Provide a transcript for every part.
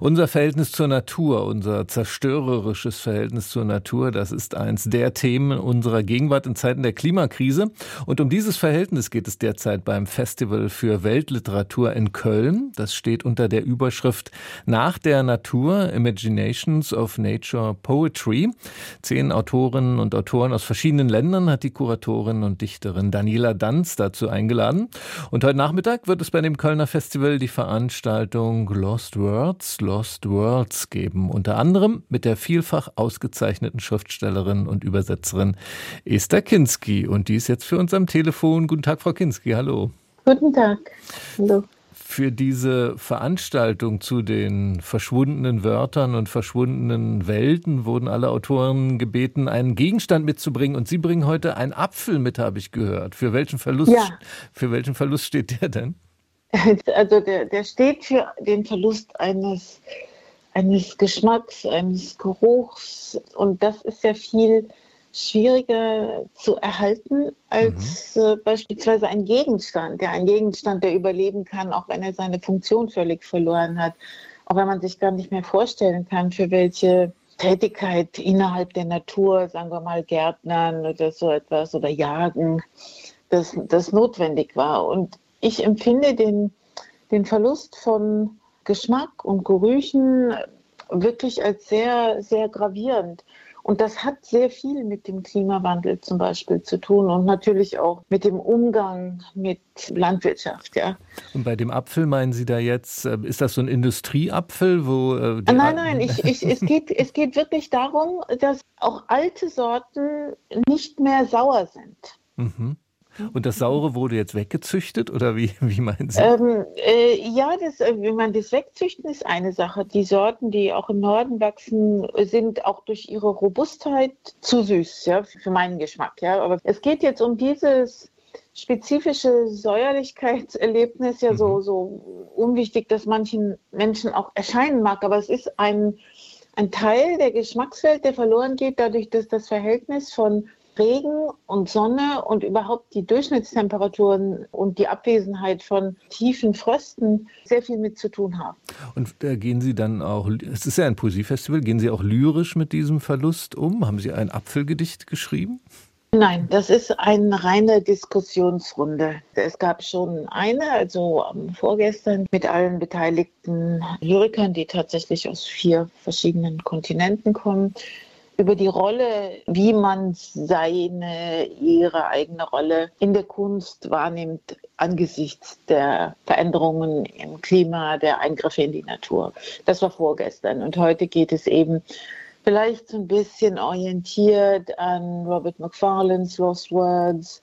unser Verhältnis zur Natur, unser zerstörerisches Verhältnis zur Natur, das ist eins der Themen unserer Gegenwart in Zeiten der Klimakrise. Und um dieses Verhältnis geht es derzeit beim Festival für Weltliteratur in Köln. Das steht unter der Überschrift Nach der Natur Imaginations of Nature Poetry. Zehn Autorinnen und Autoren aus verschiedenen Ländern hat die Kuratorin und Dichterin Daniela Danz dazu eingeladen. Und heute Nachmittag wird es bei dem Kölner Festival die Veranstaltung Lost Words, Lost Worlds geben, unter anderem mit der vielfach ausgezeichneten Schriftstellerin und Übersetzerin Esther Kinski. Und die ist jetzt für uns am Telefon. Guten Tag, Frau Kinski, hallo. Guten Tag, hallo. Für diese Veranstaltung zu den verschwundenen Wörtern und verschwundenen Welten wurden alle Autoren gebeten, einen Gegenstand mitzubringen. Und Sie bringen heute einen Apfel mit, habe ich gehört. Für welchen Verlust, ja. für welchen Verlust steht der denn? Also der, der steht für den Verlust eines, eines Geschmacks, eines Geruchs. Und das ist ja viel schwieriger zu erhalten als mhm. äh, beispielsweise ein Gegenstand. Ja, ein Gegenstand, der überleben kann, auch wenn er seine Funktion völlig verloren hat. Auch wenn man sich gar nicht mehr vorstellen kann, für welche Tätigkeit innerhalb der Natur, sagen wir mal Gärtnern oder so etwas oder Jagen, das, das notwendig war. Und ich empfinde den, den Verlust von Geschmack und Gerüchen wirklich als sehr, sehr gravierend. Und das hat sehr viel mit dem Klimawandel zum Beispiel zu tun und natürlich auch mit dem Umgang mit Landwirtschaft. Ja. Und bei dem Apfel meinen Sie da jetzt, äh, ist das so ein Industrieapfel? Wo, äh, nein, nein, ich, ich, es, geht, es geht wirklich darum, dass auch alte Sorten nicht mehr sauer sind. Mhm. Und das Saure wurde jetzt weggezüchtet oder wie, wie meinen Sie? Ähm, äh, ja, das, äh, wenn man das wegzüchten, ist eine Sache. Die Sorten, die auch im Norden wachsen, sind auch durch ihre Robustheit zu süß, ja, für meinen Geschmack. Ja. Aber es geht jetzt um dieses spezifische Säuerlichkeitserlebnis, ja mhm. so, so unwichtig, dass manchen Menschen auch erscheinen mag, aber es ist ein, ein Teil der Geschmackswelt, der verloren geht, dadurch, dass das Verhältnis von Regen und Sonne und überhaupt die Durchschnittstemperaturen und die Abwesenheit von tiefen Frösten sehr viel mit zu tun haben. Und da gehen Sie dann auch, es ist ja ein Poesiefestival, gehen Sie auch lyrisch mit diesem Verlust um? Haben Sie ein Apfelgedicht geschrieben? Nein, das ist eine reine Diskussionsrunde. Es gab schon eine, also vorgestern mit allen beteiligten Lyrikern, die tatsächlich aus vier verschiedenen Kontinenten kommen über die Rolle, wie man seine, ihre eigene Rolle in der Kunst wahrnimmt angesichts der Veränderungen im Klima, der Eingriffe in die Natur. Das war vorgestern. Und heute geht es eben vielleicht so ein bisschen orientiert an Robert McFarlane's Lost Words,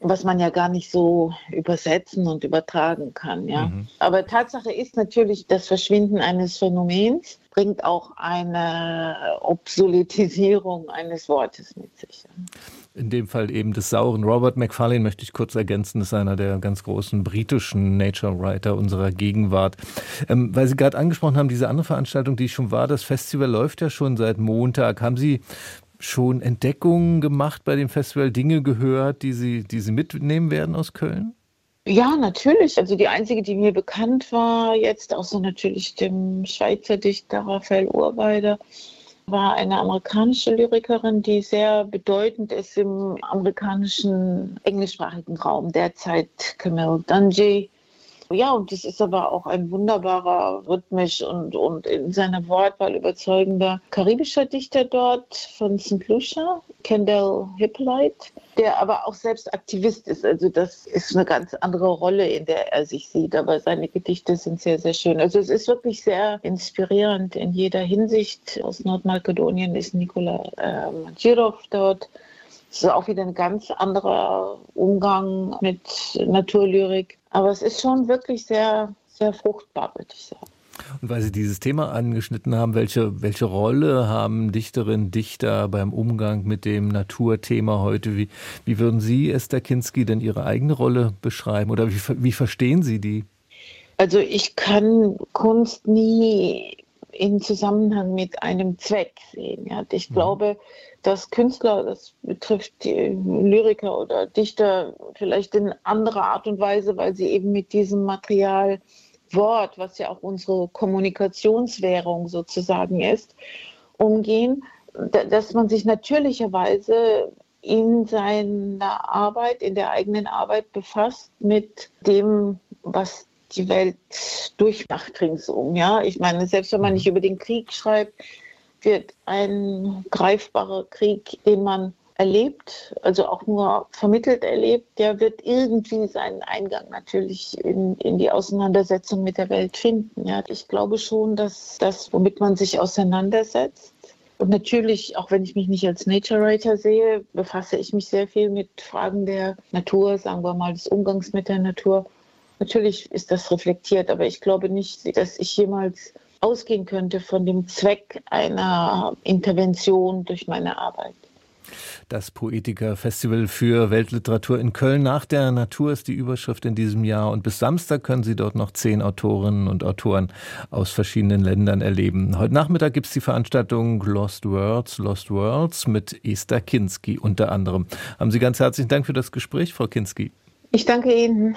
was man ja gar nicht so übersetzen und übertragen kann. Ja. Mhm. Aber Tatsache ist natürlich das Verschwinden eines Phänomens bringt auch eine Obsoletisierung eines Wortes mit sich. In dem Fall eben des sauren. Robert Macfarlane möchte ich kurz ergänzen, ist einer der ganz großen britischen Nature Writer unserer Gegenwart. Ähm, weil Sie gerade angesprochen haben, diese andere Veranstaltung, die schon war, das Festival läuft ja schon seit Montag. Haben Sie schon Entdeckungen gemacht bei dem Festival, Dinge gehört, die Sie, die Sie mitnehmen werden aus Köln? Ja, natürlich. Also die einzige, die mir bekannt war, jetzt außer natürlich dem Schweizer Dichter Raphael Urweider, war eine amerikanische Lyrikerin, die sehr bedeutend ist im amerikanischen englischsprachigen Raum derzeit, Camille Dungy. Ja, und das ist aber auch ein wunderbarer, rhythmisch und, und in seiner Wortwahl überzeugender karibischer Dichter dort von St. Lucia, Kendall Hippolyte, der aber auch selbst Aktivist ist. Also das ist eine ganz andere Rolle, in der er sich sieht. Aber seine Gedichte sind sehr, sehr schön. Also es ist wirklich sehr inspirierend in jeder Hinsicht. Aus Nordmakedonien ist Nikola äh, Majirov dort. Es ist auch wieder ein ganz anderer Umgang mit Naturlyrik. Aber es ist schon wirklich sehr, sehr fruchtbar, würde ich sagen. Und weil Sie dieses Thema angeschnitten haben, welche, welche Rolle haben Dichterinnen, Dichter beim Umgang mit dem Naturthema heute? Wie, wie würden Sie, Esther Kinski, denn Ihre eigene Rolle beschreiben oder wie, wie verstehen Sie die? Also ich kann Kunst nie in Zusammenhang mit einem Zweck sehen. Ja. Ich mhm. glaube, dass Künstler, das betrifft die Lyriker oder Dichter, vielleicht in anderer Art und Weise, weil sie eben mit diesem Material Wort, was ja auch unsere Kommunikationswährung sozusagen ist, umgehen, dass man sich natürlicherweise in seiner Arbeit, in der eigenen Arbeit befasst mit dem, was die Welt durchmacht ringsum. Ja, ich meine, selbst wenn man nicht über den Krieg schreibt, wird ein greifbarer Krieg, den man erlebt, also auch nur vermittelt erlebt, der wird irgendwie seinen Eingang natürlich in, in die Auseinandersetzung mit der Welt finden. Ja. Ich glaube schon, dass das, womit man sich auseinandersetzt, und natürlich, auch wenn ich mich nicht als Nature Writer sehe, befasse ich mich sehr viel mit Fragen der Natur, sagen wir mal, des Umgangs mit der Natur. Natürlich ist das reflektiert, aber ich glaube nicht, dass ich jemals ausgehen könnte von dem Zweck einer Intervention durch meine Arbeit. Das Poetiker-Festival für Weltliteratur in Köln nach der Natur ist die Überschrift in diesem Jahr. Und bis Samstag können Sie dort noch zehn Autorinnen und Autoren aus verschiedenen Ländern erleben. Heute Nachmittag gibt es die Veranstaltung Lost Words, Lost Worlds mit Esther Kinski unter anderem. Haben Sie ganz herzlichen Dank für das Gespräch, Frau Kinski. Ich danke Ihnen.